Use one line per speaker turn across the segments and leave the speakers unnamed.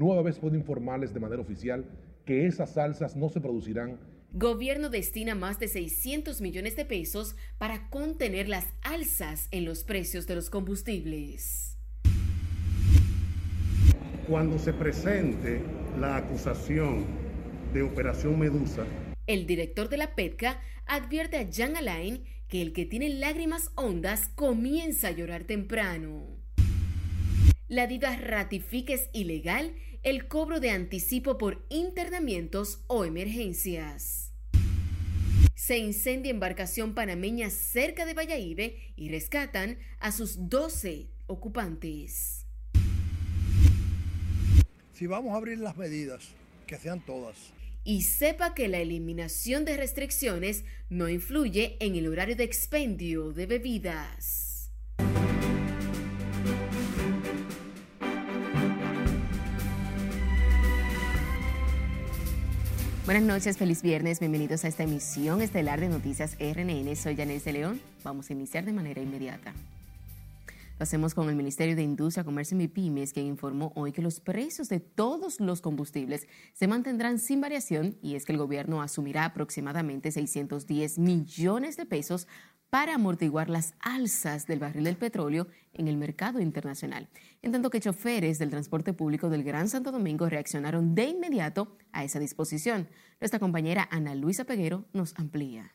nueva vez puedo informarles de manera oficial que esas alzas no se producirán.
Gobierno destina más de 600 millones de pesos para contener las alzas en los precios de los combustibles.
Cuando se presente la acusación de Operación Medusa,
el director de la PETCA advierte a Jan Alain que el que tiene lágrimas hondas comienza a llorar temprano. La DIVA ratifica es ilegal el cobro de anticipo por internamientos o emergencias. Se incendia embarcación panameña cerca de Valladolid y rescatan a sus 12 ocupantes.
Si vamos a abrir las medidas, que sean todas.
Y sepa que la eliminación de restricciones no influye en el horario de expendio de bebidas. Buenas noches, feliz viernes, bienvenidos a esta emisión estelar de Noticias RNN. Soy Janel León. Vamos a iniciar de manera inmediata. Lo hacemos con el Ministerio de Industria, Comercio y Pymes, quien informó hoy que los precios de todos los combustibles se mantendrán sin variación y es que el gobierno asumirá aproximadamente 610 millones de pesos para amortiguar las alzas del barril del petróleo en el mercado internacional. En tanto que choferes del transporte público del Gran Santo Domingo reaccionaron de inmediato a esa disposición. Nuestra compañera Ana Luisa Peguero nos amplía.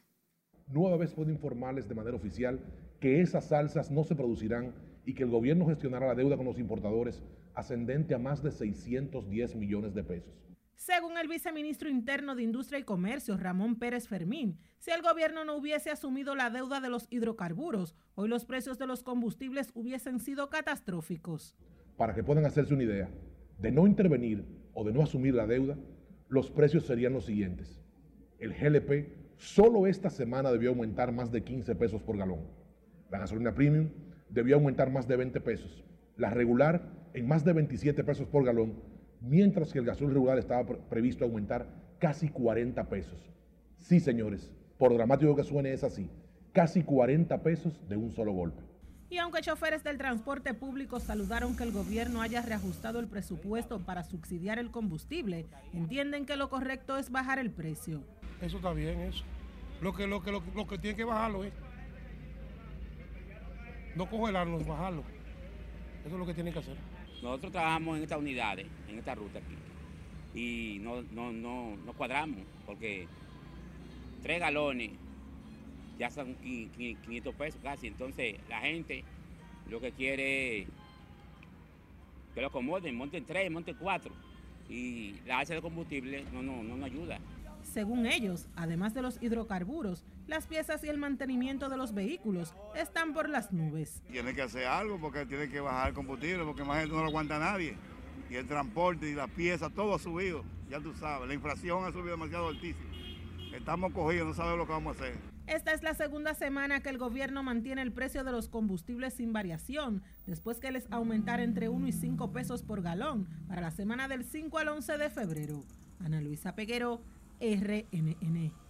Nueva vez puedo informarles de manera oficial que esas alzas no se producirán y que el gobierno gestionará la deuda con los importadores ascendente a más de 610 millones de pesos.
Según el viceministro interno de Industria y Comercio, Ramón Pérez Fermín, si el gobierno no hubiese asumido la deuda de los hidrocarburos, hoy los precios de los combustibles hubiesen sido catastróficos.
Para que puedan hacerse una idea, de no intervenir o de no asumir la deuda, los precios serían los siguientes. El GLP solo esta semana debió aumentar más de 15 pesos por galón. La gasolina premium debió aumentar más de 20 pesos. La regular en más de 27 pesos por galón mientras que el gasol regular estaba previsto aumentar casi 40 pesos. Sí, señores, por dramático que suene es así, casi 40 pesos de un solo golpe.
Y aunque choferes del transporte público saludaron que el gobierno haya reajustado el presupuesto para subsidiar el combustible, entienden que lo correcto es bajar el precio.
Eso está bien, eso. Lo que, lo que, lo, que tiene que bajarlo es no congelarlo, bajarlo. Eso es lo que tiene que hacer.
Nosotros trabajamos en estas unidades, en esta ruta aquí, y no, no, no, no cuadramos, porque tres galones ya son 500 pesos casi, entonces la gente lo que quiere es que lo acomoden, monten tres, monten cuatro, y la alza de combustible no, no, no nos ayuda.
Según ellos, además de los hidrocarburos, las piezas y el mantenimiento de los vehículos están por las nubes.
Tiene que hacer algo porque tiene que bajar el combustible porque más gente no lo aguanta nadie. Y el transporte y las piezas, todo ha subido, ya tú sabes, la inflación ha subido demasiado altísimo. Estamos cogidos, no sabemos lo que vamos a hacer.
Esta es la segunda semana que el gobierno mantiene el precio de los combustibles sin variación, después que les aumentara entre 1 y 5 pesos por galón para la semana del 5 al 11 de febrero. Ana Luisa Peguero, RNN.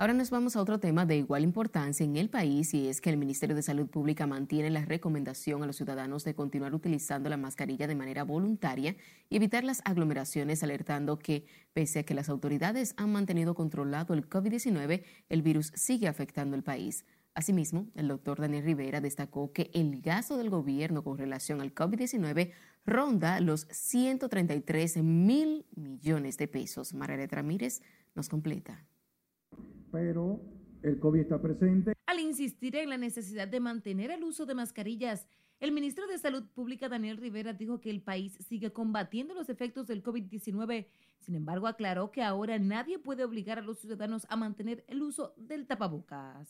Ahora nos vamos a otro tema de igual importancia en el país y es que el Ministerio de Salud Pública mantiene la recomendación a los ciudadanos de continuar utilizando la mascarilla de manera voluntaria y evitar las aglomeraciones, alertando que pese a que las autoridades han mantenido controlado el COVID-19, el virus sigue afectando el país. Asimismo, el doctor Daniel Rivera destacó que el gasto del gobierno con relación al COVID-19 ronda los 133 mil millones de pesos. Margaret Ramírez nos completa
pero el COVID está presente.
Al insistir en la necesidad de mantener el uso de mascarillas, el ministro de Salud Pública Daniel Rivera dijo que el país sigue combatiendo los efectos del COVID-19. Sin embargo, aclaró que ahora nadie puede obligar a los ciudadanos a mantener el uso del tapabocas.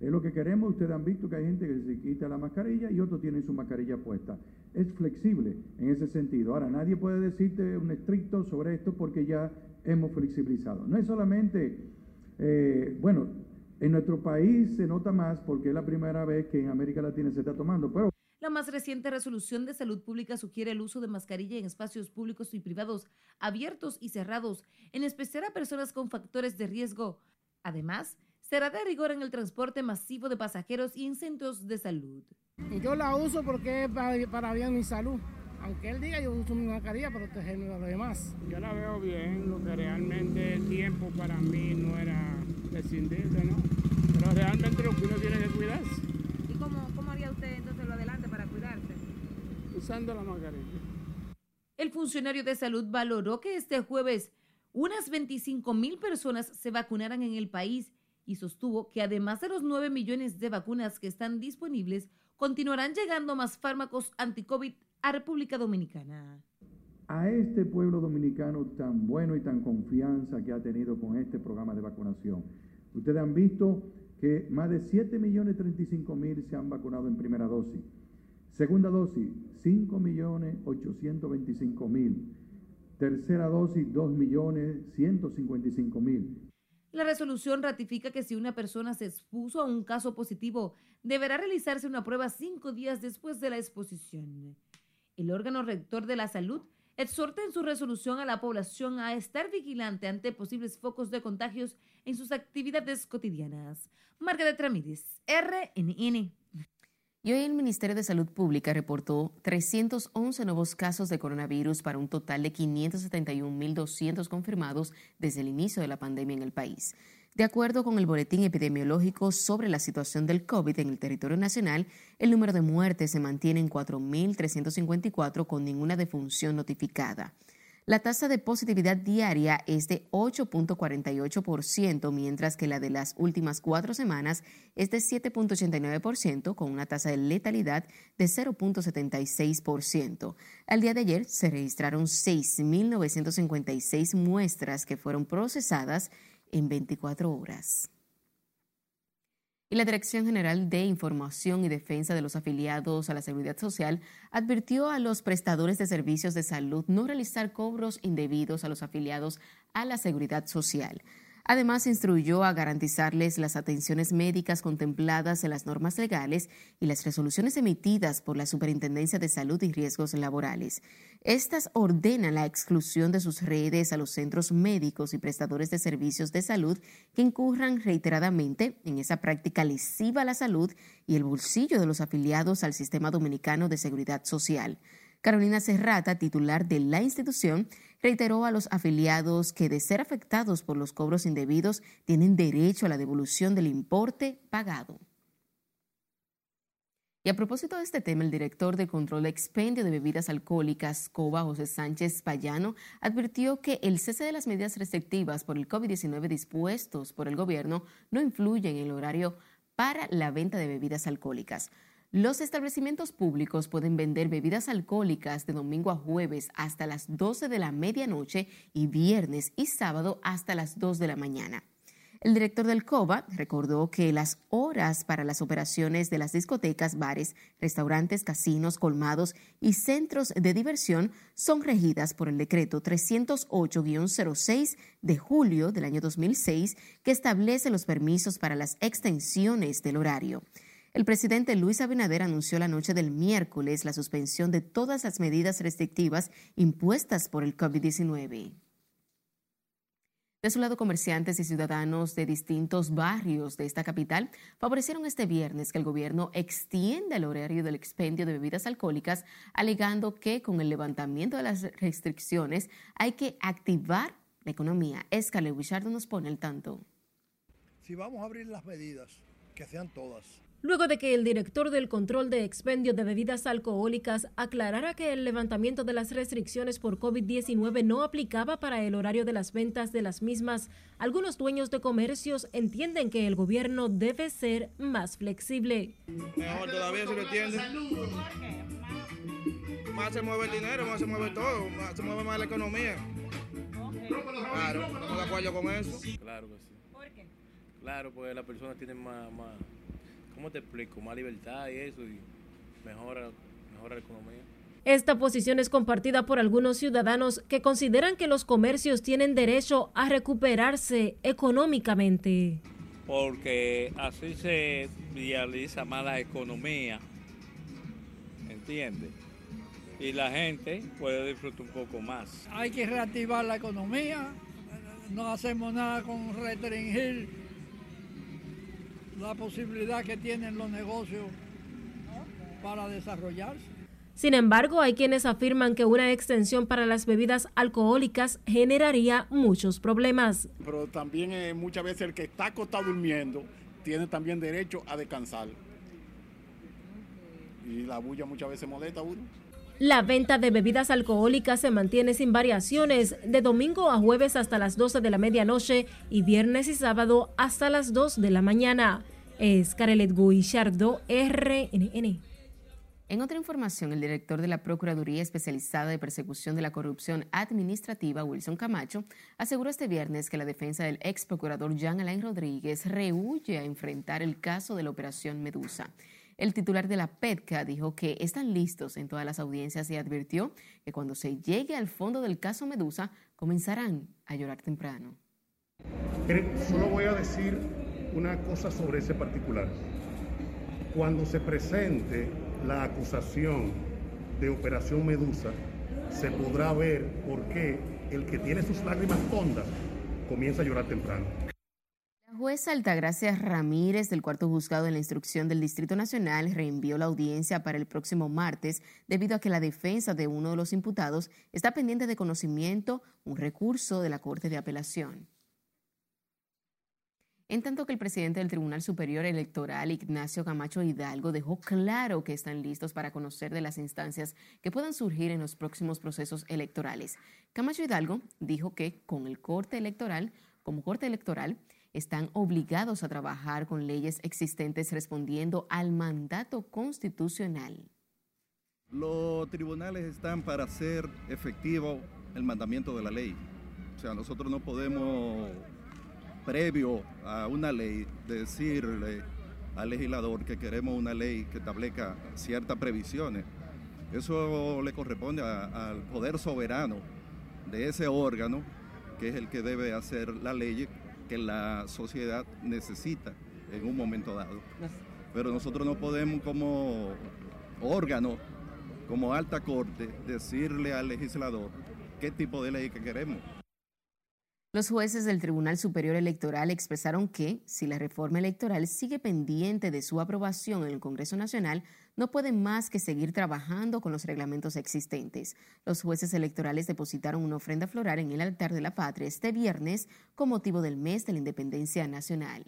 Es lo que queremos. Ustedes han visto que hay gente que se quita la mascarilla y otros tienen su mascarilla puesta. Es flexible en ese sentido. Ahora, nadie puede decirte un estricto sobre esto porque ya hemos flexibilizado. No es solamente eh, bueno, en nuestro país se nota más porque es la primera vez que en América Latina se está tomando, pero...
La más reciente resolución de salud pública sugiere el uso de mascarilla en espacios públicos y privados, abiertos y cerrados, en especial a personas con factores de riesgo. Además, será de rigor en el transporte masivo de pasajeros y en centros de salud.
Yo la uso porque es para, bien mi salud. aunque él diga yo uso mi mascarilla para protegerme de los demás.
Yo la veo bien, lo que realmente el tiempo para mí no era prescindible, ¿no? Pero realmente lo que uno tiene que cuidarse.
¿Y cómo, cómo haría usted entonces lo adelante para cuidarse?
Usando la mascarilla.
El funcionario de salud valoró que este jueves unas 25 mil personas se vacunaran en el país y sostuvo que además de los 9 millones de vacunas que están disponibles, continuarán llegando más fármacos anti-COVID a República Dominicana.
A este pueblo dominicano tan bueno y tan confianza que ha tenido con este programa de vacunación. Ustedes han visto que más de 7 millones 35 mil se han vacunado en primera dosis. Segunda dosis, 5 millones 825 mil. Tercera dosis, 2 millones 155 mil.
La resolución ratifica que si una persona se expuso a un caso positivo, deberá realizarse una prueba cinco días después de la exposición. El órgano rector de la salud exhorta en su resolución a la población a estar vigilante ante posibles focos de contagios en sus actividades cotidianas. Margaret Ramírez, RNN.
Y hoy el Ministerio de Salud Pública reportó 311 nuevos casos de coronavirus para un total de 571.200 confirmados desde el inicio de la pandemia en el país. De acuerdo con el boletín epidemiológico sobre la situación del COVID en el territorio nacional, el número de muertes se mantiene en 4.354 con ninguna defunción notificada. La tasa de positividad diaria es de 8.48%, mientras que la de las últimas cuatro semanas es de 7.89%, con una tasa de letalidad de 0.76%. Al día de ayer se registraron 6.956 muestras que fueron procesadas en 24 horas. Y la Dirección General de Información y Defensa de los Afiliados a la Seguridad Social advirtió a los prestadores de servicios de salud no realizar cobros indebidos a los afiliados a la Seguridad Social. Además, instruyó a garantizarles las atenciones médicas contempladas en las normas legales y las resoluciones emitidas por la Superintendencia de Salud y Riesgos Laborales. Estas ordenan la exclusión de sus redes a los centros médicos y prestadores de servicios de salud que incurran reiteradamente en esa práctica lesiva a la salud y el bolsillo de los afiliados al Sistema Dominicano de Seguridad Social. Carolina Serrata, titular de la institución, reiteró a los afiliados que de ser afectados por los cobros indebidos tienen derecho a la devolución del importe pagado. Y a propósito de este tema, el director de control de expendio de bebidas alcohólicas, COBA, José Sánchez Payano, advirtió que el cese de las medidas restrictivas por el COVID-19 dispuestos por el gobierno no influye en el horario para la venta de bebidas alcohólicas. Los establecimientos públicos pueden vender bebidas alcohólicas de domingo a jueves hasta las 12 de la medianoche y viernes y sábado hasta las 2 de la mañana. El director del COBA recordó que las horas para las operaciones de las discotecas, bares, restaurantes, casinos, colmados y centros de diversión son regidas por el decreto 308-06 de julio del año 2006 que establece los permisos para las extensiones del horario. El presidente Luis Abinader anunció la noche del miércoles la suspensión de todas las medidas restrictivas impuestas por el COVID-19. De su lado, comerciantes y ciudadanos de distintos barrios de esta capital favorecieron este viernes que el gobierno extienda el horario del expendio de bebidas alcohólicas, alegando que con el levantamiento de las restricciones hay que activar la economía. Escale Wichardo nos pone el tanto.
Si vamos a abrir las medidas, que sean todas
luego de que el director del control de expendio de bebidas alcohólicas aclarara que el levantamiento de las restricciones por COVID-19 no aplicaba para el horario de las ventas de las mismas, algunos dueños de comercios entienden que el gobierno debe ser más flexible.
Mejor todavía se lo entiende. Más se mueve el dinero, más se mueve todo, más se mueve más la economía. Claro, de acuerdo con eso.
Claro que sí. ¿Por qué? Claro, porque las personas tienen más, más ¿cómo te explico? Más libertad y eso, y mejora, mejora la economía.
Esta posición es compartida por algunos ciudadanos que consideran que los comercios tienen derecho a recuperarse económicamente.
Porque así se realiza más la economía, ¿entiendes? Y la gente puede disfrutar un poco más.
Hay que reactivar la economía, no hacemos nada con restringir la posibilidad que tienen los negocios para desarrollarse.
Sin embargo, hay quienes afirman que una extensión para las bebidas alcohólicas generaría muchos problemas.
Pero también eh, muchas veces el que está acostado durmiendo tiene también derecho a descansar. Y la bulla muchas veces molesta a uno.
La venta de bebidas alcohólicas se mantiene sin variaciones de domingo a jueves hasta las 12 de la medianoche y viernes y sábado hasta las 2 de la mañana. Es Carelet Guillardo, RNN.
En otra información, el director de la Procuraduría Especializada de Persecución de la Corrupción Administrativa, Wilson Camacho, aseguró este viernes que la defensa del ex procurador Jean Alain Rodríguez rehuye a enfrentar el caso de la Operación Medusa. El titular de la PETCA dijo que están listos en todas las audiencias y advirtió que cuando se llegue al fondo del caso Medusa comenzarán a llorar temprano.
Solo voy a decir una cosa sobre ese particular. Cuando se presente la acusación de Operación Medusa, se podrá ver por qué el que tiene sus lágrimas hondas comienza a llorar temprano.
Jueza Altagracia Ramírez del cuarto juzgado en la instrucción del Distrito Nacional reenvió la audiencia para el próximo martes debido a que la defensa de uno de los imputados está pendiente de conocimiento un recurso de la Corte de Apelación. En tanto que el presidente del Tribunal Superior Electoral, Ignacio Camacho Hidalgo, dejó claro que están listos para conocer de las instancias que puedan surgir en los próximos procesos electorales. Camacho Hidalgo dijo que con el corte electoral, como corte electoral, están obligados a trabajar con leyes existentes respondiendo al mandato constitucional.
Los tribunales están para hacer efectivo el mandamiento de la ley. O sea, nosotros no podemos previo a una ley, decirle al legislador que queremos una ley que establezca ciertas previsiones. Eso le corresponde al poder soberano de ese órgano, que es el que debe hacer la ley que la sociedad necesita en un momento dado. Pero nosotros no podemos como órgano, como alta corte, decirle al legislador qué tipo de ley que queremos.
Los jueces del Tribunal Superior Electoral expresaron que, si la reforma electoral sigue pendiente de su aprobación en el Congreso Nacional, no pueden más que seguir trabajando con los reglamentos existentes. Los jueces electorales depositaron una ofrenda floral en el altar de la patria este viernes con motivo del mes de la Independencia Nacional.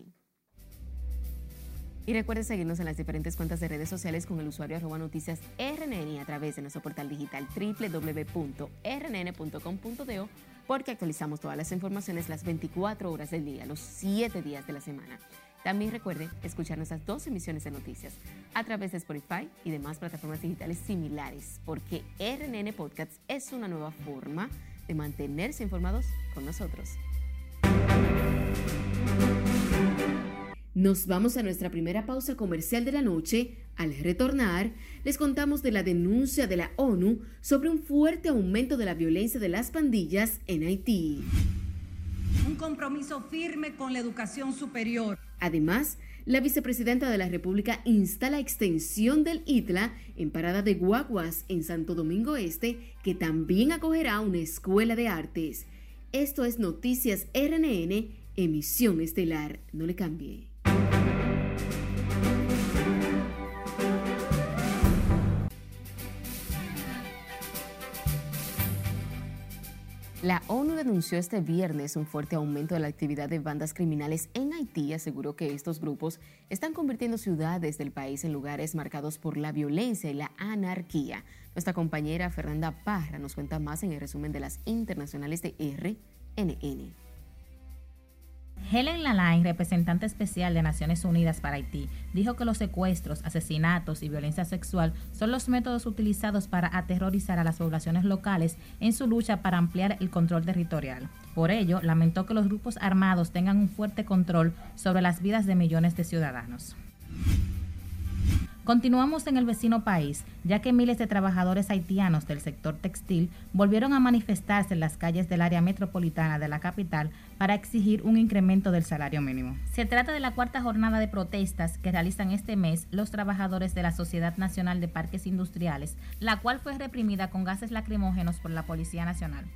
Y recuerde seguirnos en las diferentes cuentas de redes sociales con el usuario arroba noticias RNN a través de nuestro portal digital www.rnn.com.do porque actualizamos todas las informaciones las 24 horas del día, los 7 días de la semana. También recuerde escuchar nuestras dos emisiones de noticias a través de Spotify y demás plataformas digitales similares, porque RNN Podcasts es una nueva forma de mantenerse informados con nosotros. Nos vamos a nuestra primera pausa comercial de la noche. Al retornar, les contamos de la denuncia de la ONU sobre un fuerte aumento de la violencia de las pandillas en Haití.
Un compromiso firme con la educación superior.
Además, la vicepresidenta de la República insta la extensión del ITLA en Parada de Guaguas en Santo Domingo Este, que también acogerá una escuela de artes. Esto es Noticias RNN, emisión estelar. No le cambie. La ONU denunció este viernes un fuerte aumento de la actividad de bandas criminales en Haití y aseguró que estos grupos están convirtiendo ciudades del país en lugares marcados por la violencia y la anarquía. Nuestra compañera Fernanda Parra nos cuenta más en el resumen de las internacionales de RNN.
Helen Lalane, representante especial de Naciones Unidas para Haití, dijo que los secuestros, asesinatos y violencia sexual son los métodos utilizados para aterrorizar a las poblaciones locales en su lucha para ampliar el control territorial. Por ello, lamentó que los grupos armados tengan un fuerte control sobre las vidas de millones de ciudadanos. Continuamos en el vecino país, ya que miles de trabajadores haitianos del sector textil volvieron a manifestarse en las calles del área metropolitana de la capital para exigir un incremento del salario mínimo. Se trata de la cuarta jornada de protestas que realizan este mes los trabajadores de la Sociedad Nacional de Parques Industriales, la cual fue reprimida con gases lacrimógenos por la Policía Nacional.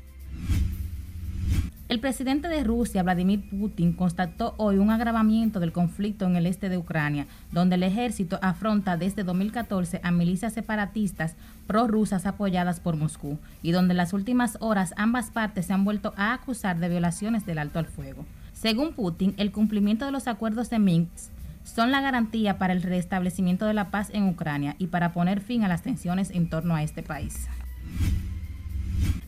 El presidente de Rusia, Vladimir Putin, constató hoy un agravamiento del conflicto en el este de Ucrania, donde el ejército afronta desde 2014 a milicias separatistas prorrusas apoyadas por Moscú y donde en las últimas horas ambas partes se han vuelto a acusar de violaciones del alto al fuego. Según Putin, el cumplimiento de los acuerdos de Minsk son la garantía para el restablecimiento de la paz en Ucrania y para poner fin a las tensiones en torno a este país.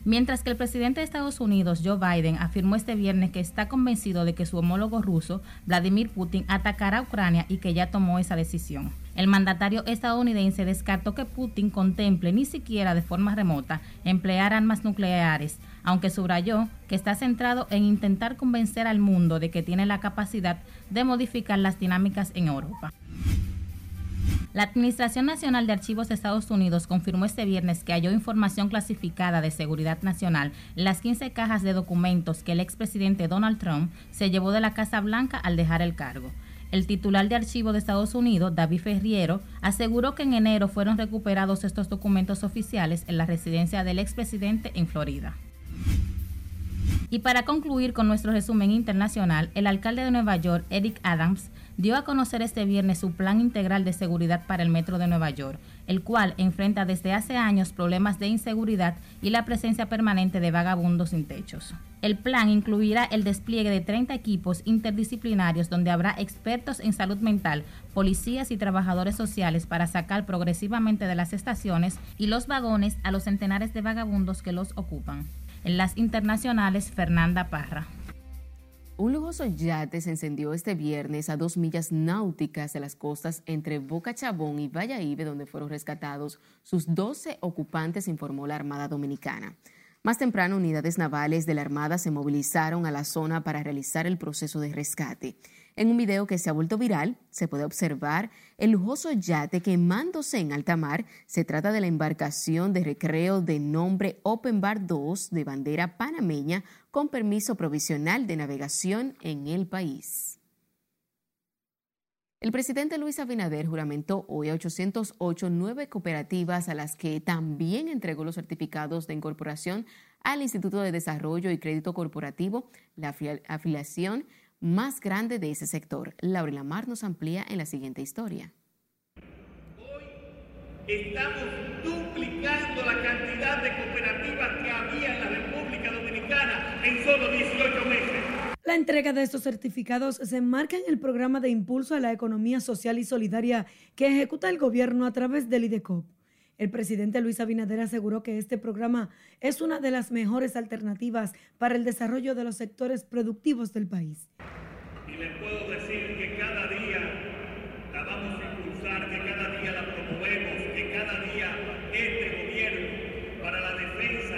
Mientras que el presidente de Estados Unidos, Joe Biden, afirmó este viernes que está convencido de que su homólogo ruso, Vladimir Putin, atacará a Ucrania y que ya tomó esa decisión. El mandatario estadounidense descartó que Putin contemple ni siquiera de forma remota emplear armas nucleares, aunque subrayó que está centrado en intentar convencer al mundo de que tiene la capacidad de modificar las dinámicas en Europa. La Administración Nacional de Archivos de Estados Unidos confirmó este viernes que halló información clasificada de seguridad nacional en las 15 cajas de documentos que el expresidente Donald Trump se llevó de la Casa Blanca al dejar el cargo. El titular de archivo de Estados Unidos, David Ferriero, aseguró que en enero fueron recuperados estos documentos oficiales en la residencia del expresidente en Florida. Y para concluir con nuestro resumen internacional, el alcalde de Nueva York, Eric Adams, dio a conocer este viernes su plan integral de seguridad para el metro de Nueva York, el cual enfrenta desde hace años problemas de inseguridad y la presencia permanente de vagabundos sin techos. El plan incluirá el despliegue de 30 equipos interdisciplinarios donde habrá expertos en salud mental, policías y trabajadores sociales para sacar progresivamente de las estaciones y los vagones a los centenares de vagabundos que los ocupan. En las internacionales, Fernanda Parra.
Un lujoso yate se encendió este viernes a dos millas náuticas de las costas entre Boca Chabón y Valladolid, donde fueron rescatados sus 12 ocupantes, informó la Armada Dominicana. Más temprano, unidades navales de la Armada se movilizaron a la zona para realizar el proceso de rescate. En un video que se ha vuelto viral, se puede observar el lujoso yate quemándose en alta mar. Se trata de la embarcación de recreo de nombre Open Bar 2 de bandera panameña con permiso provisional de navegación en el país. El presidente Luis Abinader juramentó hoy a 808 nueve cooperativas a las que también entregó los certificados de incorporación al Instituto de Desarrollo y Crédito Corporativo, la afiliación más grande de ese sector. Laura Lamar nos amplía en la siguiente historia.
Hoy estamos duplicando la cantidad de cooperativas que había en la República Dominicana en solo 18 meses.
La entrega de estos certificados se enmarca en el programa de impulso a la economía social y solidaria que ejecuta el gobierno a través del IDECOP. El presidente Luis Abinader aseguró que este programa es una de las mejores alternativas para el desarrollo de los sectores productivos del país.
Y les puedo decir que cada día la vamos a impulsar, que cada día la promovemos, que cada día este gobierno para la defensa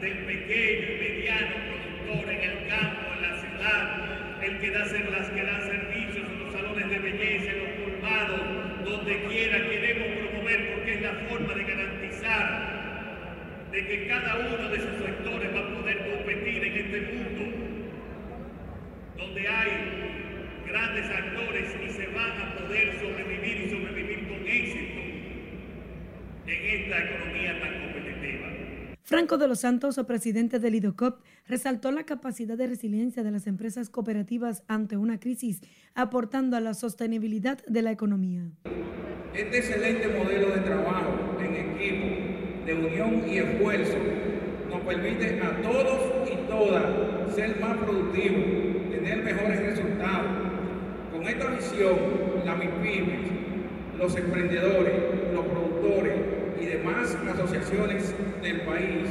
del pequeño y mediano productor en el campo, en la ciudad, el que da, las que da servicios en los salones de belleza, en los colmados, donde quiera queremos promover porque es la forma de garantizar de que cada uno de sus sectores va a poder competir en este mundo donde hay grandes actores y se van a poder sobrevivir y sobrevivir con éxito en esta economía tan competitiva.
Franco de los Santos, presidente del IDOCOP, resaltó la capacidad de resiliencia de las empresas cooperativas ante una crisis, aportando a la sostenibilidad de la economía.
Este excelente modelo de trabajo en equipo, de unión y esfuerzo, nos permite a todos y todas ser más productivos, tener mejores resultados. Con esta visión, la MIPIMES, los emprendedores, los productores, y demás asociaciones del país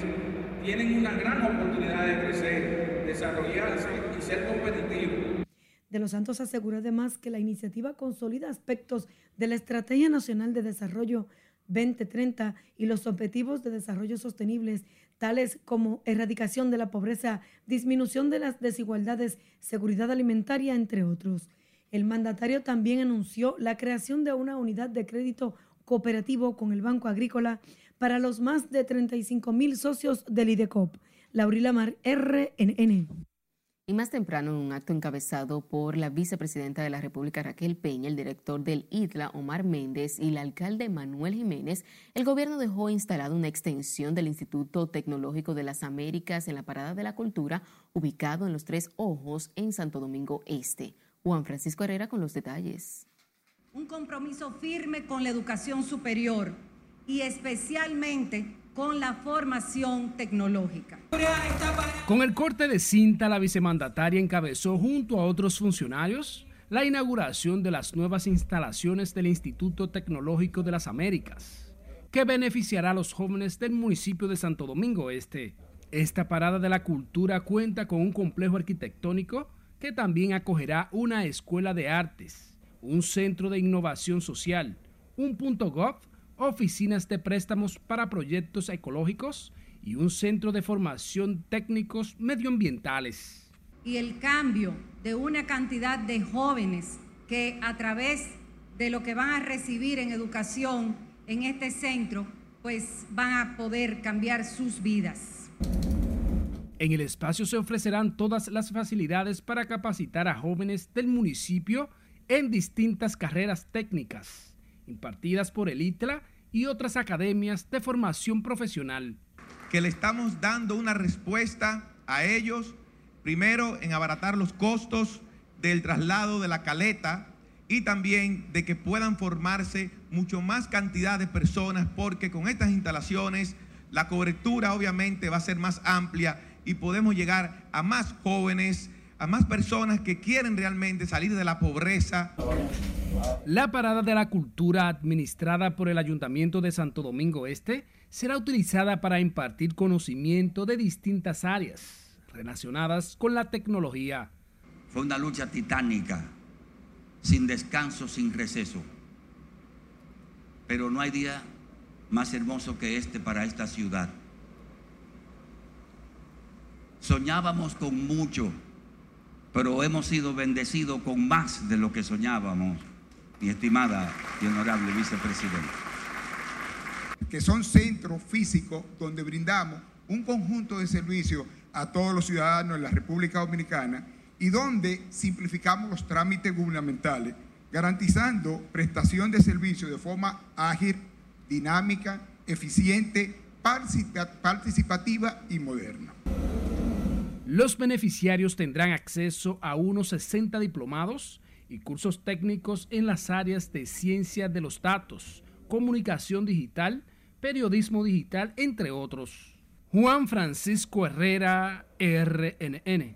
tienen una gran oportunidad de crecer, desarrollarse y ser competitivos.
De los Santos aseguró además que la iniciativa consolida aspectos de la Estrategia Nacional de Desarrollo 2030 y los objetivos de desarrollo sostenibles, tales como erradicación de la pobreza, disminución de las desigualdades, seguridad alimentaria, entre otros. El mandatario también anunció la creación de una unidad de crédito cooperativo con el Banco Agrícola para los más de 35 mil socios del IDECOP. Laurila Mar, RNN.
Y más temprano, en un acto encabezado por la vicepresidenta de la República Raquel Peña, el director del ITLA Omar Méndez y el alcalde Manuel Jiménez, el gobierno dejó instalada una extensión del Instituto Tecnológico de las Américas en la Parada de la Cultura, ubicado en los Tres Ojos en Santo Domingo Este. Juan Francisco Herrera con los detalles.
Un compromiso firme con la educación superior y especialmente con la formación tecnológica.
Con el corte de cinta, la vicemandataria encabezó junto a otros funcionarios la inauguración de las nuevas instalaciones del Instituto Tecnológico de las Américas, que beneficiará a los jóvenes del municipio de Santo Domingo Este. Esta parada de la cultura cuenta con un complejo arquitectónico que también acogerá una escuela de artes, un centro de innovación social, un punto gov oficinas de préstamos para proyectos ecológicos y un centro de formación técnicos medioambientales.
Y el cambio de una cantidad de jóvenes que a través de lo que van a recibir en educación en este centro, pues van a poder cambiar sus vidas.
En el espacio se ofrecerán todas las facilidades para capacitar a jóvenes del municipio en distintas carreras técnicas impartidas por el ITLA y otras academias de formación profesional.
Que le estamos dando una respuesta a ellos, primero en abaratar los costos del traslado de la caleta y también de que puedan formarse mucho más cantidad de personas porque con estas instalaciones la cobertura obviamente va a ser más amplia y podemos llegar a más jóvenes, a más personas que quieren realmente salir de la pobreza.
La parada de la cultura administrada por el Ayuntamiento de Santo Domingo Este será utilizada para impartir conocimiento de distintas áreas relacionadas con la tecnología.
Fue una lucha titánica, sin descanso, sin receso. Pero no hay día más hermoso que este para esta ciudad. Soñábamos con mucho, pero hemos sido bendecidos con más de lo que soñábamos mi estimada y honorable vicepresidenta.
Que son centros físicos donde brindamos un conjunto de servicios a todos los ciudadanos de la República Dominicana y donde simplificamos los trámites gubernamentales, garantizando prestación de servicios de forma ágil, dinámica, eficiente, participativa y moderna.
Los beneficiarios tendrán acceso a unos 60 diplomados, y cursos técnicos en las áreas de ciencia de los datos, comunicación digital, periodismo digital, entre otros. Juan Francisco Herrera, RNN.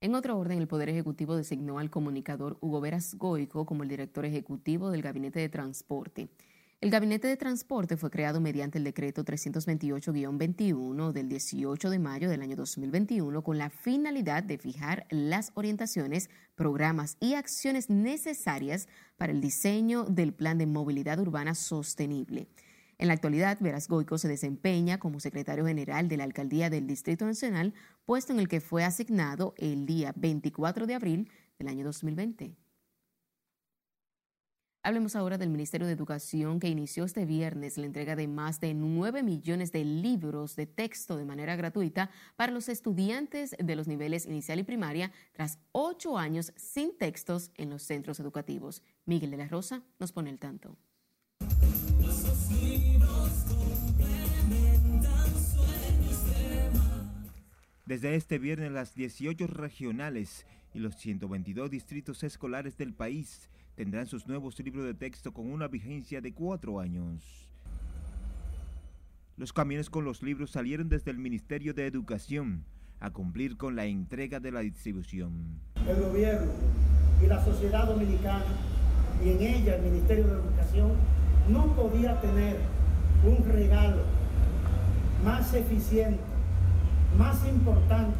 En otro orden, el Poder Ejecutivo designó al comunicador Hugo Veras Goico como el director ejecutivo del Gabinete de Transporte. El Gabinete de Transporte fue creado mediante el decreto 328-21 del 18 de mayo del año 2021 con la finalidad de fijar las orientaciones, programas y acciones necesarias para el diseño del Plan de Movilidad Urbana Sostenible. En la actualidad, Veras Goico se desempeña como secretario general de la Alcaldía del Distrito Nacional, puesto en el que fue asignado el día 24 de abril del año 2020. Hablemos ahora del Ministerio de Educación que inició este viernes la entrega de más de 9 millones de libros de texto de manera gratuita para los estudiantes de los niveles inicial y primaria tras ocho años sin textos en los centros educativos. Miguel de la Rosa nos pone el tanto.
Desde este viernes las 18 regionales y los 122 distritos escolares del país tendrán sus nuevos libros de texto con una vigencia de cuatro años. Los camiones con los libros salieron desde el Ministerio de Educación a cumplir con la entrega de la distribución.
El gobierno y la sociedad dominicana, y en ella el Ministerio de Educación, no podía tener un regalo más eficiente, más importante,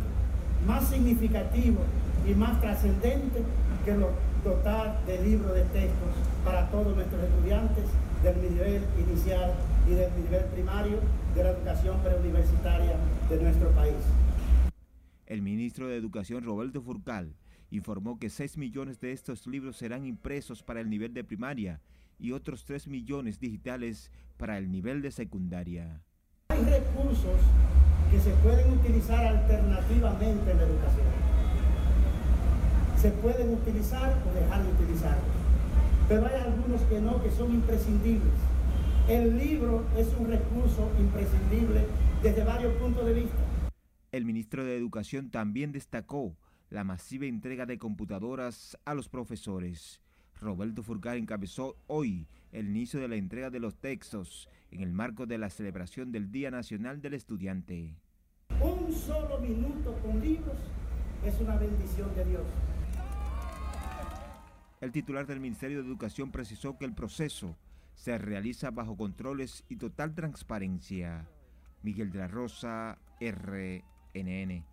más significativo y más trascendente que lo dotar de libros de textos para todos nuestros estudiantes del nivel inicial y del nivel primario de la educación preuniversitaria de nuestro país.
El ministro de Educación Roberto Furcal informó que 6 millones de estos libros serán impresos para el nivel de primaria y otros 3 millones digitales para el nivel de secundaria.
Hay recursos que se pueden utilizar alternativamente en la educación se pueden utilizar o dejar de utilizar. Pero hay algunos que no, que son imprescindibles. El libro es un recurso imprescindible desde varios puntos de vista.
El ministro de Educación también destacó la masiva entrega de computadoras a los profesores. Roberto Furcar encabezó hoy el inicio de la entrega de los textos en el marco de la celebración del Día Nacional del Estudiante.
Un solo minuto con libros es una bendición de Dios.
El titular del Ministerio de Educación precisó que el proceso se realiza bajo controles y total transparencia. Miguel de la Rosa, RNN.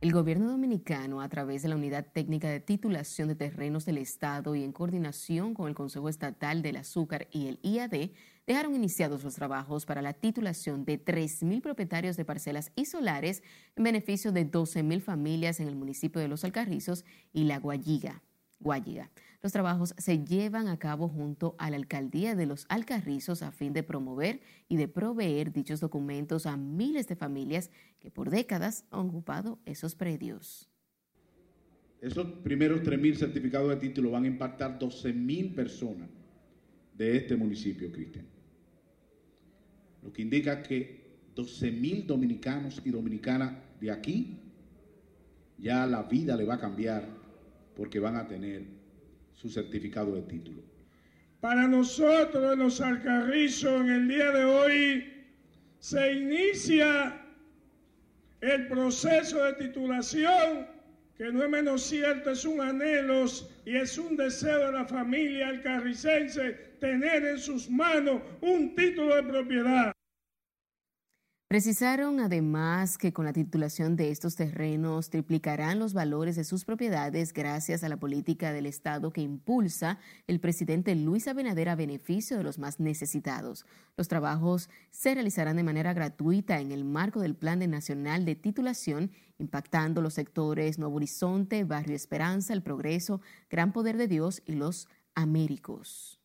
El gobierno dominicano, a través de la Unidad Técnica de Titulación de Terrenos del Estado y en coordinación con el Consejo Estatal del Azúcar y el IAD, dejaron iniciados los trabajos para la titulación de 3.000 propietarios de parcelas y solares en beneficio de 12.000 familias en el municipio de Los Alcarrizos y La Guayiga. Guayiga. Los trabajos se llevan a cabo junto a la alcaldía de Los Alcarrizos a fin de promover y de proveer dichos documentos a miles de familias que por décadas han ocupado esos predios.
Esos primeros 3.000 certificados de título van a impactar 12.000 personas de este municipio, Cristian. Lo que indica que 12.000 dominicanos y dominicanas de aquí ya la vida le va a cambiar porque van a tener su certificado de título.
Para nosotros los Alcarrizos en el día de hoy se inicia el proceso de titulación, que no es menos cierto, es un anhelo y es un deseo de la familia alcarricense tener en sus manos un título de propiedad.
Precisaron además que con la titulación de estos terrenos triplicarán los valores de sus propiedades gracias a la política del Estado que impulsa el presidente Luis Abinader a beneficio de los más necesitados. Los trabajos se realizarán de manera gratuita en el marco del Plan Nacional de Titulación, impactando los sectores Nuevo Horizonte, Barrio Esperanza, El Progreso, Gran Poder de Dios y los Américos.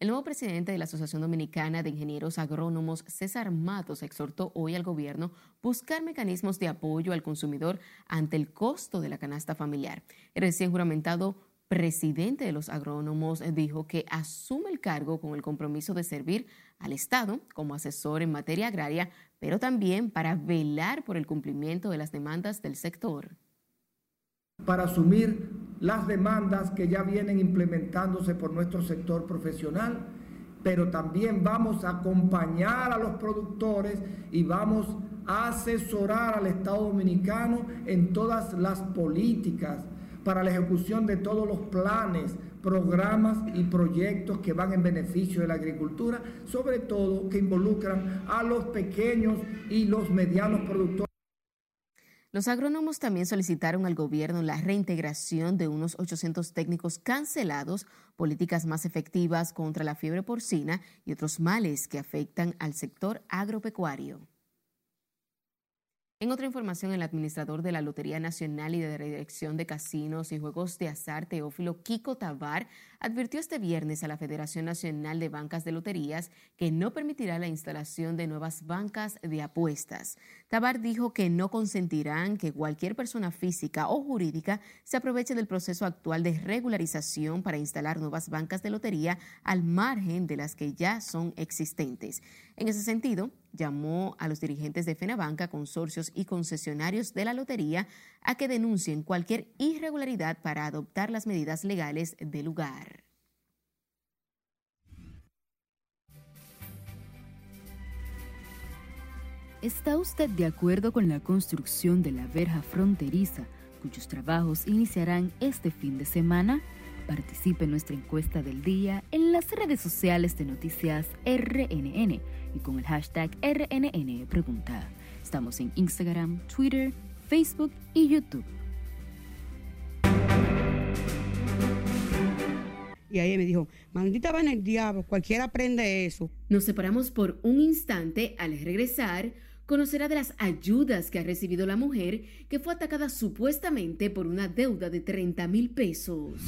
El nuevo presidente de la Asociación Dominicana de Ingenieros Agrónomos, César Matos, exhortó hoy al gobierno buscar mecanismos de apoyo al consumidor ante el costo de la canasta familiar. El recién juramentado presidente de los agrónomos dijo que asume el cargo con el compromiso de servir al Estado como asesor en materia agraria, pero también para velar por el cumplimiento de las demandas del sector.
Para asumir las demandas que ya vienen implementándose por nuestro sector profesional, pero también vamos a acompañar a los productores y vamos a asesorar al Estado Dominicano en todas las políticas para la ejecución de todos los planes, programas y proyectos que van en beneficio de la agricultura, sobre todo que involucran a los pequeños y los medianos productores.
Los agrónomos también solicitaron al gobierno la reintegración de unos 800 técnicos cancelados, políticas más efectivas contra la fiebre porcina y otros males que afectan al sector agropecuario. En otra información, el administrador de la Lotería Nacional y de la de Casinos y Juegos de Azar, Teófilo Kiko Tabar, advirtió este viernes a la Federación Nacional de Bancas de Loterías que no permitirá la instalación de nuevas bancas de apuestas. Tabar dijo que no consentirán que cualquier persona física o jurídica se aproveche del proceso actual de regularización para instalar nuevas bancas de lotería al margen de las que ya son existentes. En ese sentido, llamó a los dirigentes de FENABANCA, consorcios y concesionarios de la lotería a que denuncien cualquier irregularidad para adoptar las medidas legales del lugar.
¿Está usted de acuerdo con la construcción de la verja fronteriza, cuyos trabajos iniciarán este fin de semana? Participe en nuestra encuesta del día en las redes sociales de Noticias RNN y con el hashtag RNN Pregunta. Estamos en Instagram, Twitter, Facebook y YouTube.
Y ahí me dijo, maldita va en el diablo, cualquiera aprende eso.
Nos separamos por un instante. Al regresar, conocerá de las ayudas que ha recibido la mujer que fue atacada supuestamente por una deuda de 30 mil pesos.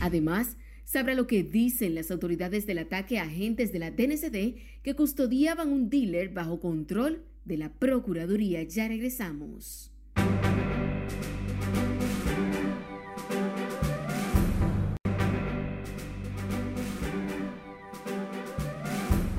Además, sabrá lo que dicen las autoridades del ataque a agentes de la DNCD que custodiaban un dealer bajo control de la Procuraduría. Ya regresamos.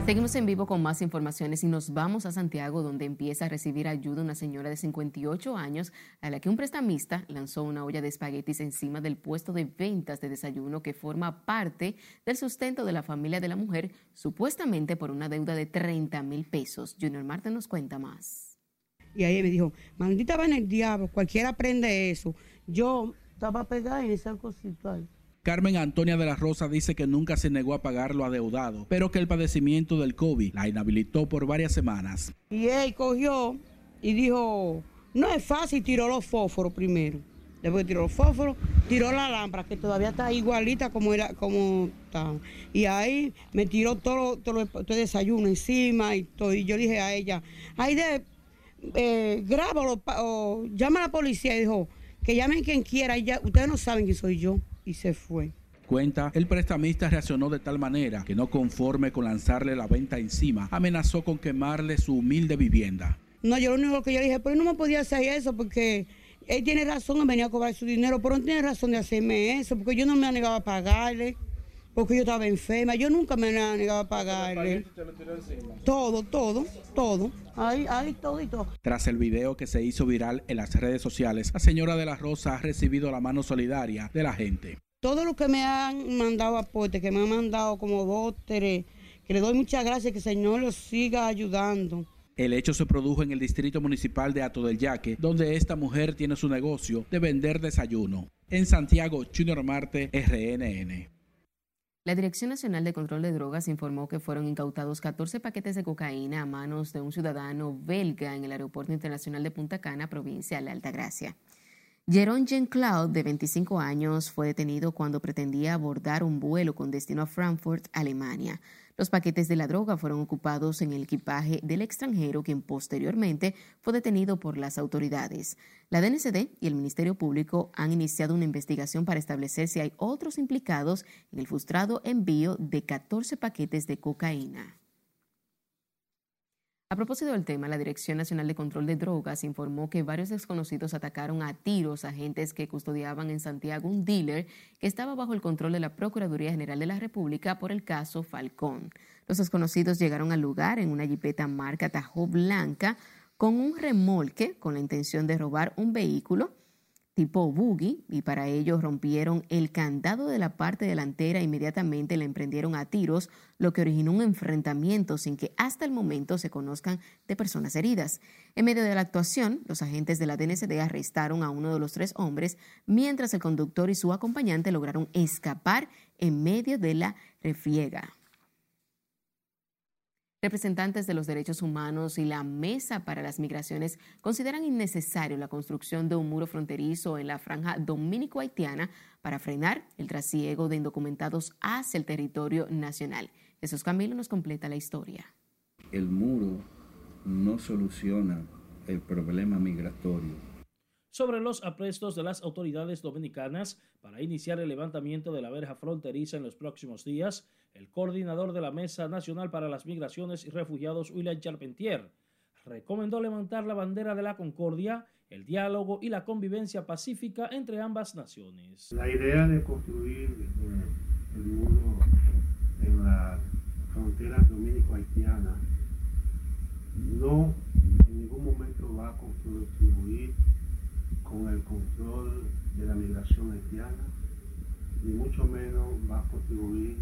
Seguimos en vivo con más informaciones y nos vamos a Santiago, donde empieza a recibir ayuda una señora de 58 años a la que un prestamista lanzó una olla de espaguetis encima del puesto de ventas de desayuno que forma parte del sustento de la familia de la mujer, supuestamente por una deuda de 30 mil pesos. Junior Marte nos cuenta más.
Y ahí me dijo, maldita va en el diablo, cualquiera aprende eso. Yo estaba pegada en esa cosita.
Carmen Antonia de la Rosa dice que nunca se negó a pagar lo adeudado, pero que el padecimiento del COVID la inhabilitó por varias semanas.
Y él cogió y dijo, no es fácil, tiró los fósforos primero. Después tiró los fósforos, tiró la lámpara, que todavía está igualita como era, como estaba. Y ahí me tiró todo, todo, el desayuno encima y todo. Y yo dije a ella, ahí de, eh, grábalo o llama a la policía. Y dijo, que llamen quien quiera, ya, ustedes no saben quién soy yo y se fue.
Cuenta, el prestamista reaccionó de tal manera que no conforme con lanzarle la venta encima, amenazó con quemarle su humilde vivienda.
No, yo lo único que yo dije, pero no me podía hacer eso porque él tiene razón en venir a cobrar su dinero, pero no tiene razón de hacerme eso, porque yo no me negado a pagarle, porque yo estaba enferma, yo nunca me he negado a pagarle. Todo, todo, todo. Ahí, ahí, todo y todo.
Tras el video que se hizo viral en las redes sociales, la señora de la Rosa ha recibido la mano solidaria de la gente.
Todo lo que me han mandado aporte, que me han mandado como dos, tres, que le doy muchas gracias, que el Señor los siga ayudando.
El hecho se produjo en el distrito municipal de Ato del Yaque, donde esta mujer tiene su negocio de vender desayuno. En Santiago, Junior Marte, RNN.
La Dirección Nacional de Control de Drogas informó que fueron incautados 14 paquetes de cocaína a manos de un ciudadano belga en el Aeropuerto Internacional de Punta Cana, provincia de Altagracia. Jeron Jean Claude, de 25 años, fue detenido cuando pretendía abordar un vuelo con destino a Frankfurt, Alemania. Los paquetes de la droga fueron ocupados en el equipaje del extranjero, quien posteriormente fue detenido por las autoridades. La DNCD y el Ministerio Público han iniciado una investigación para establecer si hay otros implicados en el frustrado envío de 14 paquetes de cocaína. A propósito del tema, la Dirección Nacional de Control de Drogas informó que varios desconocidos atacaron a tiros a agentes que custodiaban en Santiago un dealer que estaba bajo el control de la Procuraduría General de la República por el caso Falcón. Los desconocidos llegaron al lugar en una jipeta marca Tajo Blanca con un remolque con la intención de robar un vehículo tipo buggy y para ello rompieron el candado de la parte delantera e inmediatamente le emprendieron a tiros, lo que originó un enfrentamiento sin que hasta el momento se conozcan de personas heridas. En medio de la actuación, los agentes de la DNCD arrestaron a uno de los tres hombres, mientras el conductor y su acompañante lograron escapar en medio de la refriega. Representantes de los derechos humanos y la Mesa para las Migraciones consideran innecesario la construcción de un muro fronterizo en la franja dominico-haitiana para frenar el trasiego de indocumentados hacia el territorio nacional. Jesús Camilo nos completa la historia.
El muro no soluciona el problema migratorio.
Sobre los aprestos de las autoridades dominicanas para iniciar el levantamiento de la verja fronteriza en los próximos días, el coordinador de la Mesa Nacional para las Migraciones y Refugiados, William Charpentier, recomendó levantar la bandera de la concordia, el diálogo y la convivencia pacífica entre ambas naciones.
La idea de construir eh, el muro en la frontera dominico-haitiana no en ningún momento va a contribuir con el control de la migración haitiana, ni mucho menos va a contribuir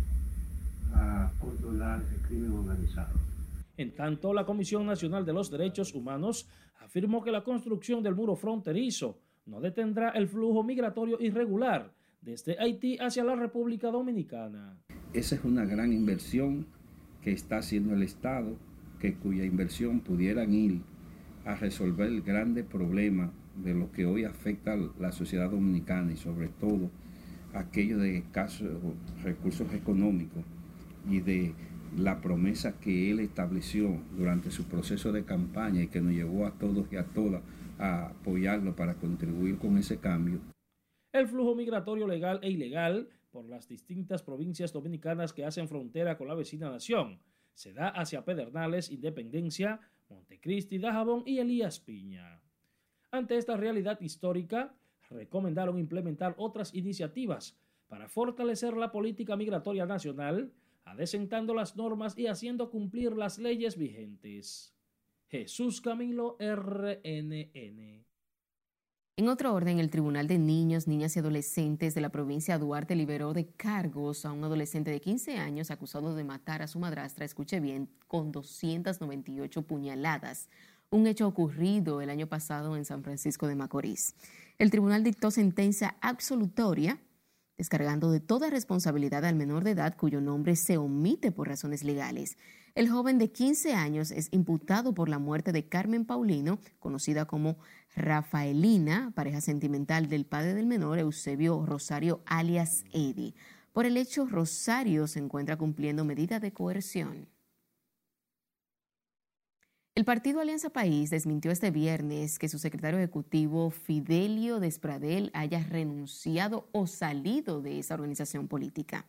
a controlar el crimen organizado.
En tanto, la Comisión Nacional de los Derechos Humanos afirmó que la construcción del muro fronterizo no detendrá el flujo migratorio irregular desde Haití hacia la República Dominicana.
Esa es una gran inversión que está haciendo el Estado, que cuya inversión pudieran ir a resolver el grande problema de lo que hoy afecta a la sociedad dominicana y sobre todo aquello de escasos recursos económicos y de la promesa que él estableció durante su proceso de campaña y que nos llevó a todos y a todas a apoyarlo para contribuir con ese cambio.
El flujo migratorio legal e ilegal por las distintas provincias dominicanas que hacen frontera con la vecina nación se da hacia Pedernales, Independencia, Montecristi, Dajabón y Elías Piña. Ante esta realidad histórica, recomendaron implementar otras iniciativas para fortalecer la política migratoria nacional adecentando las normas y haciendo cumplir las leyes vigentes. Jesús Camilo RNN.
En otro orden, el Tribunal de Niños, Niñas y Adolescentes de la provincia de Duarte liberó de cargos a un adolescente de 15 años acusado de matar a su madrastra, escuche bien, con 298 puñaladas, un hecho ocurrido el año pasado en San Francisco de Macorís. El tribunal dictó sentencia absolutoria descargando de toda responsabilidad al menor de edad cuyo nombre se omite por razones legales. El joven de 15 años es imputado por la muerte de Carmen Paulino, conocida como Rafaelina, pareja sentimental del padre del menor, Eusebio Rosario alias Eddie. Por el hecho, Rosario se encuentra cumpliendo medida de coerción. El partido Alianza País desmintió este viernes que su secretario ejecutivo Fidelio Despradel haya renunciado o salido de esa organización política.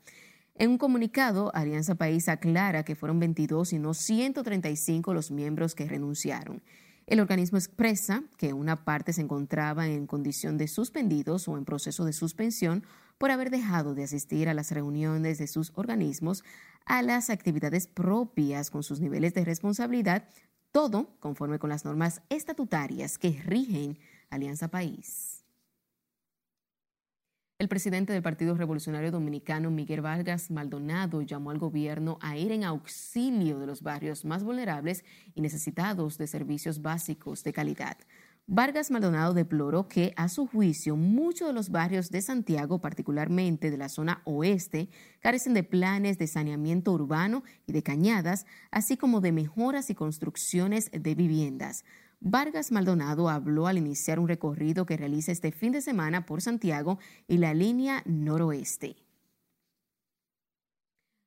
En un comunicado, Alianza País aclara que fueron 22 y no 135 los miembros que renunciaron. El organismo expresa que una parte se encontraba en condición de suspendidos o en proceso de suspensión por haber dejado de asistir a las reuniones de sus organismos, a las actividades propias con sus niveles de responsabilidad, todo conforme con las normas estatutarias que rigen Alianza País. El presidente del Partido Revolucionario Dominicano, Miguel Vargas Maldonado, llamó al gobierno a ir en auxilio de los barrios más vulnerables y necesitados de servicios básicos de calidad. Vargas Maldonado deploró que, a su juicio, muchos de los barrios de Santiago, particularmente de la zona oeste, carecen de planes de saneamiento urbano y de cañadas, así como de mejoras y construcciones de viviendas. Vargas Maldonado habló al iniciar un recorrido que realiza este fin de semana por Santiago y la línea noroeste.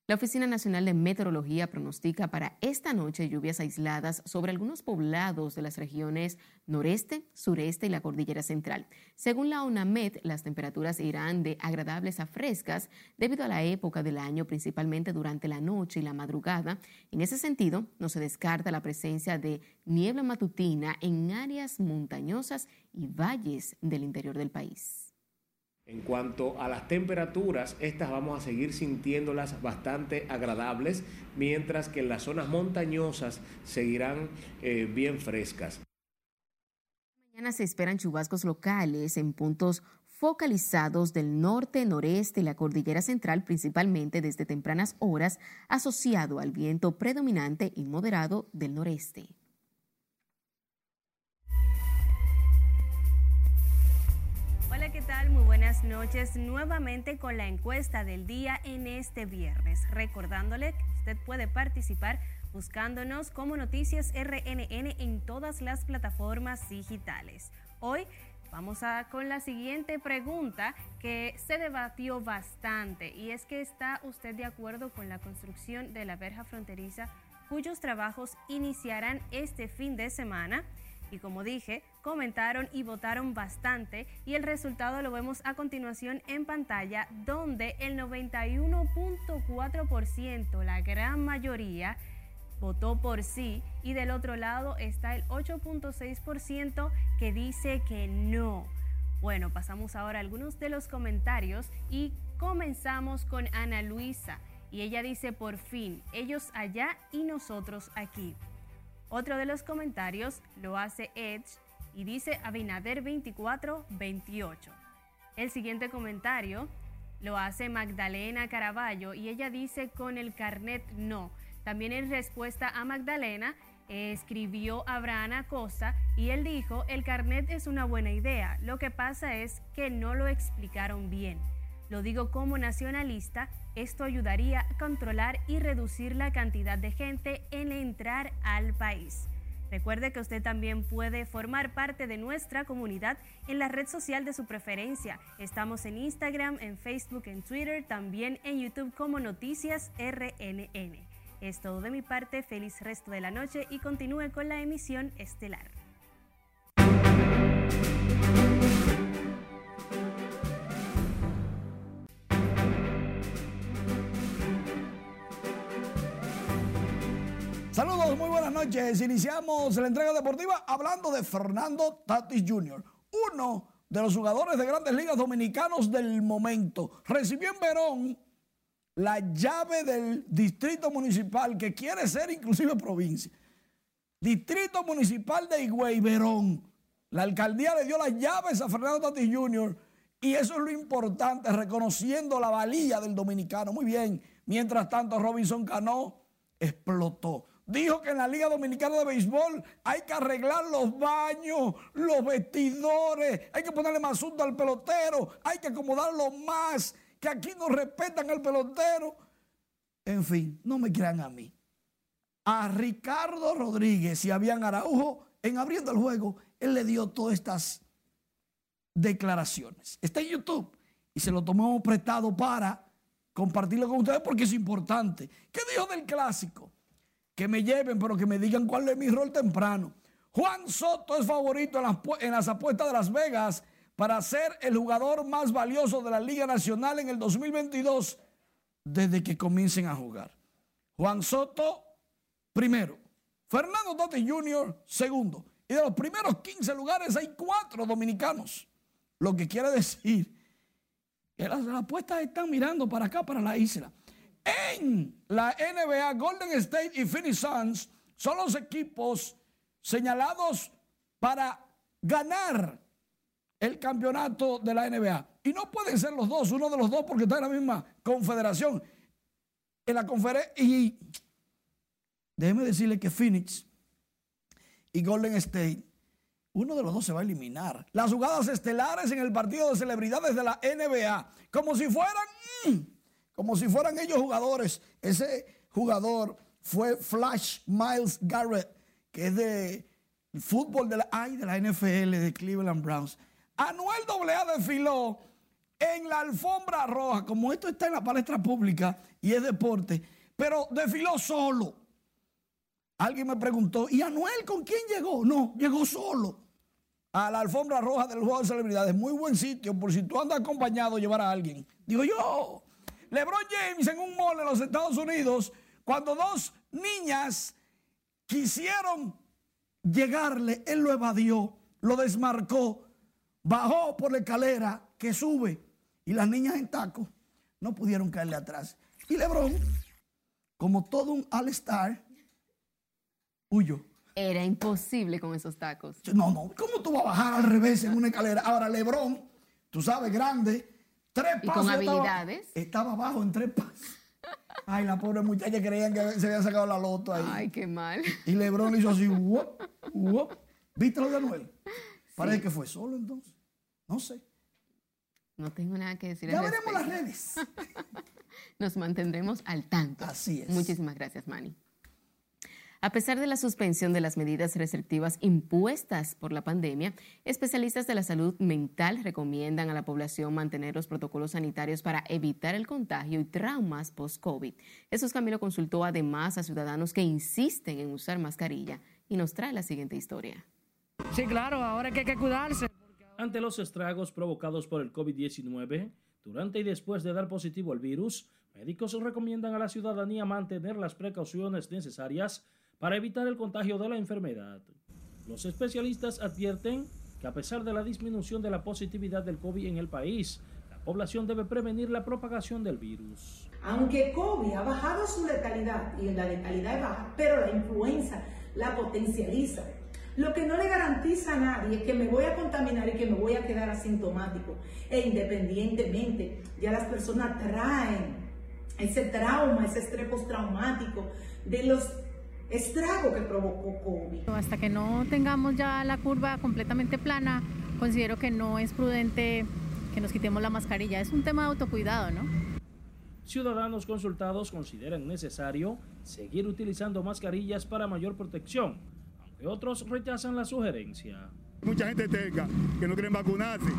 La Oficina Nacional de Meteorología pronostica para esta noche lluvias aisladas sobre algunos poblados de las regiones noreste, sureste y la cordillera central. Según la ONAMED, las temperaturas irán de agradables a frescas debido a la época del año, principalmente durante la noche y la madrugada. En ese sentido, no se descarta la presencia de niebla matutina en áreas montañosas y valles del interior del país.
En cuanto a las temperaturas, estas vamos a seguir sintiéndolas bastante agradables, mientras que en las zonas montañosas seguirán eh, bien frescas.
Mañana se esperan chubascos locales en puntos focalizados del norte, noreste y la cordillera central, principalmente desde tempranas horas, asociado al viento predominante y moderado del noreste.
Buenas noches. Nuevamente con la encuesta del día en este viernes. Recordándole que usted puede participar buscándonos como Noticias RNN en todas las plataformas digitales. Hoy vamos a con la siguiente pregunta que se debatió bastante y es que está usted de acuerdo con la construcción de la verja fronteriza cuyos trabajos iniciarán este fin de semana. Y como dije, comentaron y votaron bastante y el resultado lo vemos a continuación en pantalla donde el 91.4%, la gran mayoría, votó por sí y del otro lado está el 8.6% que dice que no. Bueno, pasamos ahora a algunos de los comentarios y comenzamos con Ana Luisa y ella dice por fin, ellos allá y nosotros aquí. Otro de los comentarios lo hace Edge y dice Abinader 2428. El siguiente comentario lo hace Magdalena Caraballo y ella dice con el carnet no. También en respuesta a Magdalena escribió Abraham Acosta y él dijo el carnet es una buena idea. Lo que pasa es que no lo explicaron bien. Lo digo como nacionalista, esto ayudaría a controlar y reducir la cantidad de gente en entrar al país. Recuerde que usted también puede formar parte de nuestra comunidad en la red social de su preferencia. Estamos en Instagram, en Facebook, en Twitter, también en YouTube como Noticias RNN. Es todo de mi parte, feliz resto de la noche y continúe con la emisión estelar.
Saludos, muy buenas noches. Iniciamos la entrega deportiva hablando de Fernando Tatis Jr., uno de los jugadores de grandes ligas dominicanos del momento. Recibió en Verón la llave del distrito municipal que quiere ser inclusive provincia. Distrito municipal de Higüey, Verón. La alcaldía le dio las llaves a Fernando Tatis Jr. y eso es lo importante, reconociendo la valía del dominicano. Muy bien. Mientras tanto, Robinson Cano explotó. Dijo que en la Liga Dominicana de Béisbol hay que arreglar los baños, los vestidores, hay que ponerle más asunto al pelotero, hay que acomodarlo más, que aquí no respetan al pelotero. En fin, no me crean a mí. A Ricardo Rodríguez y a Bian Araujo, en abriendo el juego, él le dio todas estas declaraciones. Está en YouTube y se lo tomamos prestado para compartirlo con ustedes porque es importante. ¿Qué dijo del clásico? Que me lleven, pero que me digan cuál es mi rol temprano. Juan Soto es favorito en las, apuestas de Las Vegas para ser el jugador más valioso de la Liga Nacional en el 2022 desde que comiencen a jugar. Juan Soto, primero. Fernando Tati Jr., segundo. Y de los primeros 15 lugares hay cuatro dominicanos. Lo que quiere decir que las apuestas están mirando para acá, para la isla. En la NBA, Golden State y Phoenix Suns son los equipos señalados para ganar el campeonato de la NBA. Y no pueden ser los dos, uno de los dos, porque está en la misma confederación. En la conferencia. Y déjeme decirle que Phoenix y Golden State, uno de los dos se va a eliminar. Las jugadas estelares en el partido de celebridades de la NBA, como si fueran. Como si fueran ellos jugadores. Ese jugador fue Flash Miles Garrett, que es de fútbol de la, ay, de la NFL de Cleveland Browns. Anuel AA desfiló en la alfombra roja, como esto está en la palestra pública y es deporte, pero desfiló solo. Alguien me preguntó, ¿y Anuel con quién llegó? No, llegó solo a la alfombra roja del juego de celebridades. Muy buen sitio, por si tú andas acompañado, llevar a alguien. Digo yo, LeBron James en un mall en los Estados Unidos, cuando dos niñas quisieron llegarle, él lo evadió, lo desmarcó, bajó por la escalera que sube y las niñas en taco no pudieron caerle atrás. Y LeBron, como todo un all-star, huyó.
Era imposible con esos tacos.
No, no, ¿cómo tú vas a bajar al revés en una escalera? Ahora, LeBron, tú sabes, grande, Tres
y con habilidades.
Estaba, abajo en tres pasos. Ay, la pobre muchacha creían que se había sacado la loto ahí.
Ay, qué mal.
Y Lebron hizo así, wop, wop. ¿Viste lo de Anuel? Parece que fue solo entonces. No sé.
No tengo nada que decir.
Ya veremos las redes.
Nos mantendremos al tanto.
Así es.
Muchísimas gracias, Manny. A pesar de la suspensión de las medidas restrictivas impuestas por la pandemia, especialistas de la salud mental recomiendan a la población mantener los protocolos sanitarios para evitar el contagio y traumas post-COVID. Jesús Camilo consultó además a ciudadanos que insisten en usar mascarilla y nos trae la siguiente historia.
Sí, claro, ahora que hay que cuidarse.
Ante los estragos provocados por el COVID-19, durante y después de dar positivo al virus, médicos recomiendan a la ciudadanía mantener las precauciones necesarias para evitar el contagio de la enfermedad. Los especialistas advierten que a pesar de la disminución de la positividad del COVID en el país, la población debe prevenir la propagación del virus.
Aunque COVID ha bajado su letalidad y la letalidad es baja, pero la influenza la potencializa. Lo que no le garantiza a nadie es que me voy a contaminar y que me voy a quedar asintomático. E independientemente, ya las personas traen ese trauma, ese estrés postraumático de los estrago que provocó COVID.
Hasta que no tengamos ya la curva completamente plana, considero que no es prudente que nos quitemos la mascarilla. Es un tema de autocuidado, ¿no?
Ciudadanos consultados consideran necesario seguir utilizando mascarillas para mayor protección, aunque otros rechazan la sugerencia.
Mucha gente tenga que no quieren vacunarse.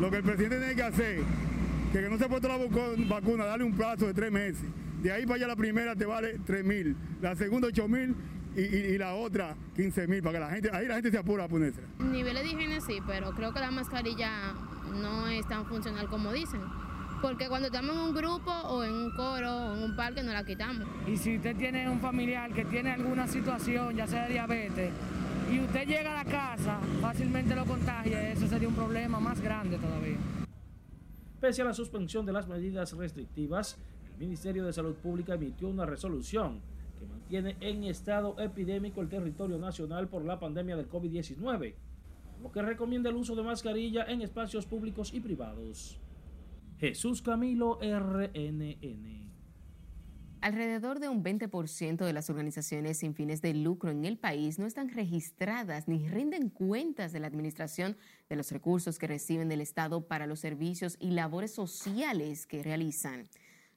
Lo que el presidente tiene que hacer, que, que no se ha puesto la vacuna, darle un plazo de tres meses de ahí para allá la primera te vale 3 mil, la segunda 8 mil y, la otra 15 mil, para que la gente, ahí la gente se apura a ponerse.
Niveles de higiene sí, pero creo que la mascarilla no es tan funcional como dicen. Porque cuando estamos en un grupo o en un coro o en un parque no la quitamos.
Y si usted tiene un familiar que tiene alguna situación, ya sea de diabetes, y usted llega a la casa, fácilmente lo contagia, eso sería un problema más grande todavía.
Pese a la suspensión de las medidas restrictivas, el Ministerio de Salud Pública emitió una resolución que mantiene en estado epidémico el territorio nacional por la pandemia del COVID-19, lo que recomienda el uso de mascarilla en espacios públicos y privados. Jesús Camilo, RNN.
Alrededor de un 20% de las organizaciones sin fines de lucro en el país no están registradas ni rinden cuentas de la administración de los recursos que reciben del Estado para los servicios y labores sociales que realizan.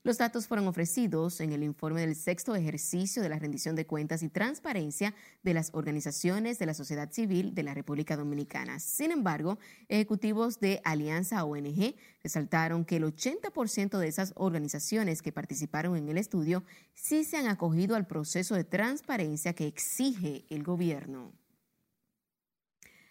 Los datos fueron ofrecidos en el informe del sexto ejercicio de la rendición de cuentas y transparencia de las organizaciones de la sociedad civil de la República Dominicana. Sin embargo, ejecutivos de Alianza ONG resaltaron que el 80% de esas organizaciones que participaron en el estudio sí se han acogido al proceso de transparencia que exige el gobierno.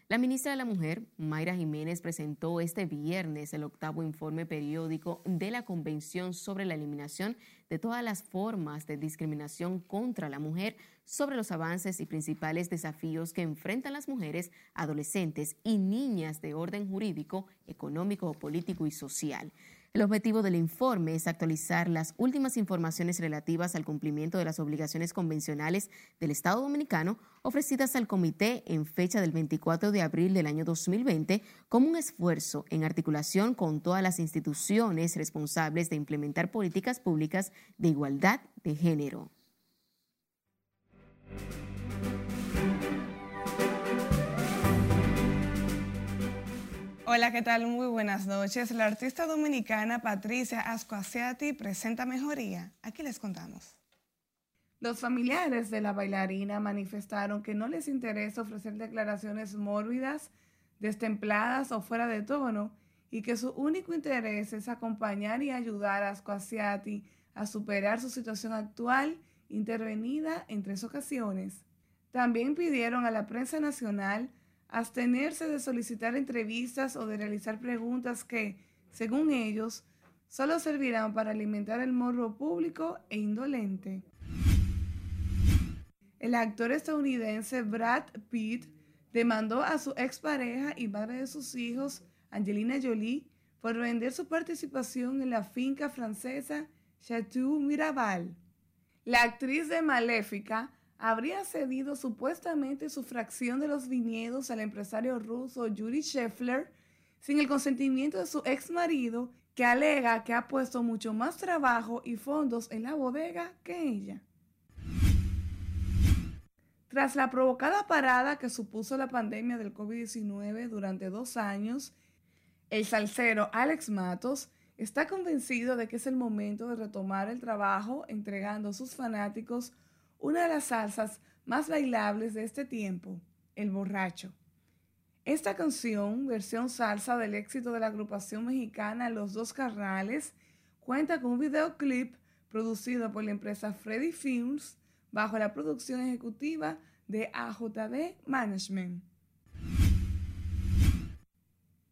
La ministra de la Mujer, Mayra Jiménez, presentó este viernes el octavo informe periódico de la Convención sobre la Eliminación de todas las formas de discriminación contra la mujer sobre los avances y principales desafíos que enfrentan las mujeres, adolescentes y niñas de orden jurídico, económico, político y social. El objetivo del informe es actualizar las últimas informaciones relativas al cumplimiento de las obligaciones convencionales del Estado dominicano ofrecidas al comité en fecha del 24 de abril del año 2020 como un esfuerzo en articulación con todas las instituciones responsables de implementar políticas públicas de igualdad de género.
Hola, ¿qué tal? Muy buenas noches. La artista dominicana Patricia Ascoaciati presenta mejoría. Aquí les contamos. Los familiares de la bailarina manifestaron que no les interesa ofrecer declaraciones mórbidas, destempladas o fuera de tono y que su único interés es acompañar y ayudar a Ascoaciati a superar su situación actual, intervenida en tres ocasiones. También pidieron a la prensa nacional abstenerse de solicitar entrevistas o de realizar preguntas que, según ellos, solo servirán para alimentar el morro público e indolente. El actor estadounidense Brad Pitt demandó a su expareja y madre de sus hijos, Angelina Jolie, por vender su participación en la finca francesa Chateau Miraval. La actriz de Maléfica habría cedido supuestamente su fracción de los viñedos al empresario ruso Yuri Scheffler sin el consentimiento de su ex marido, que alega que ha puesto mucho más trabajo y fondos en la bodega que ella. Tras la provocada parada que supuso la pandemia del COVID-19 durante dos años, el salsero Alex Matos está convencido de que es el momento de retomar el trabajo entregando a sus fanáticos una de las salsas más bailables de este tiempo, El Borracho. Esta canción, versión salsa del éxito de la agrupación mexicana Los Dos Carnales, cuenta con un videoclip producido por la empresa Freddy Films bajo la producción ejecutiva de AJD Management.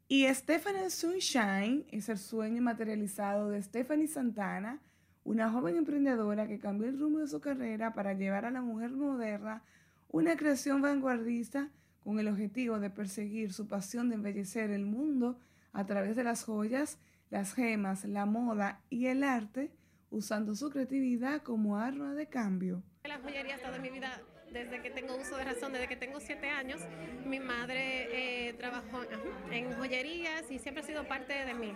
Y Stephanie Sunshine es el sueño materializado de Stephanie Santana, una joven emprendedora que cambió el rumbo de su carrera para llevar a la mujer moderna una creación vanguardista con el objetivo de perseguir su pasión de embellecer el mundo a través de las joyas, las gemas, la moda y el arte, usando su creatividad como arma de cambio.
La joyería ha estado en mi vida desde que tengo uso de razón, desde que tengo siete años. Mi madre eh, trabajó en joyerías y siempre ha sido parte de mí.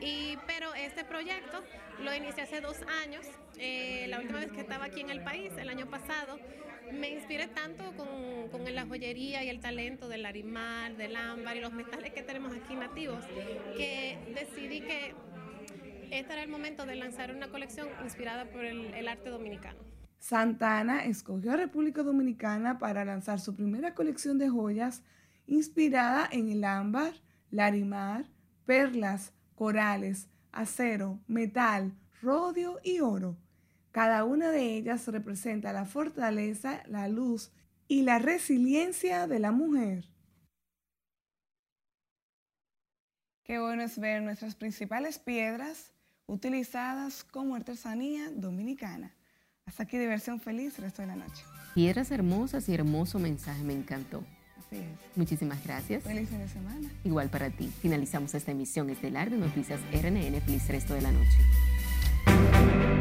Y, pero este proyecto lo inicié hace dos años. Eh, la última vez que estaba aquí en el país, el año pasado, me inspiré tanto con, con, la joyería y el talento del arimar, del ámbar y los metales que tenemos aquí nativos, que decidí que este era el momento de lanzar una colección inspirada por el, el arte dominicano.
Santana escogió a República Dominicana para lanzar su primera colección de joyas inspirada en el ámbar, larimar, perlas, corales, acero, metal, rodio y oro. Cada una de ellas representa la fortaleza, la luz y la resiliencia de la mujer. Qué bueno es ver nuestras principales piedras utilizadas como artesanía dominicana. Hasta aquí diversión feliz, resto de la noche.
Piedras hermosas y hermoso mensaje, me encantó.
Así es.
Muchísimas gracias.
Feliz fin de semana.
Igual para ti. Finalizamos esta emisión estelar de Noticias RNN. Feliz resto de la noche.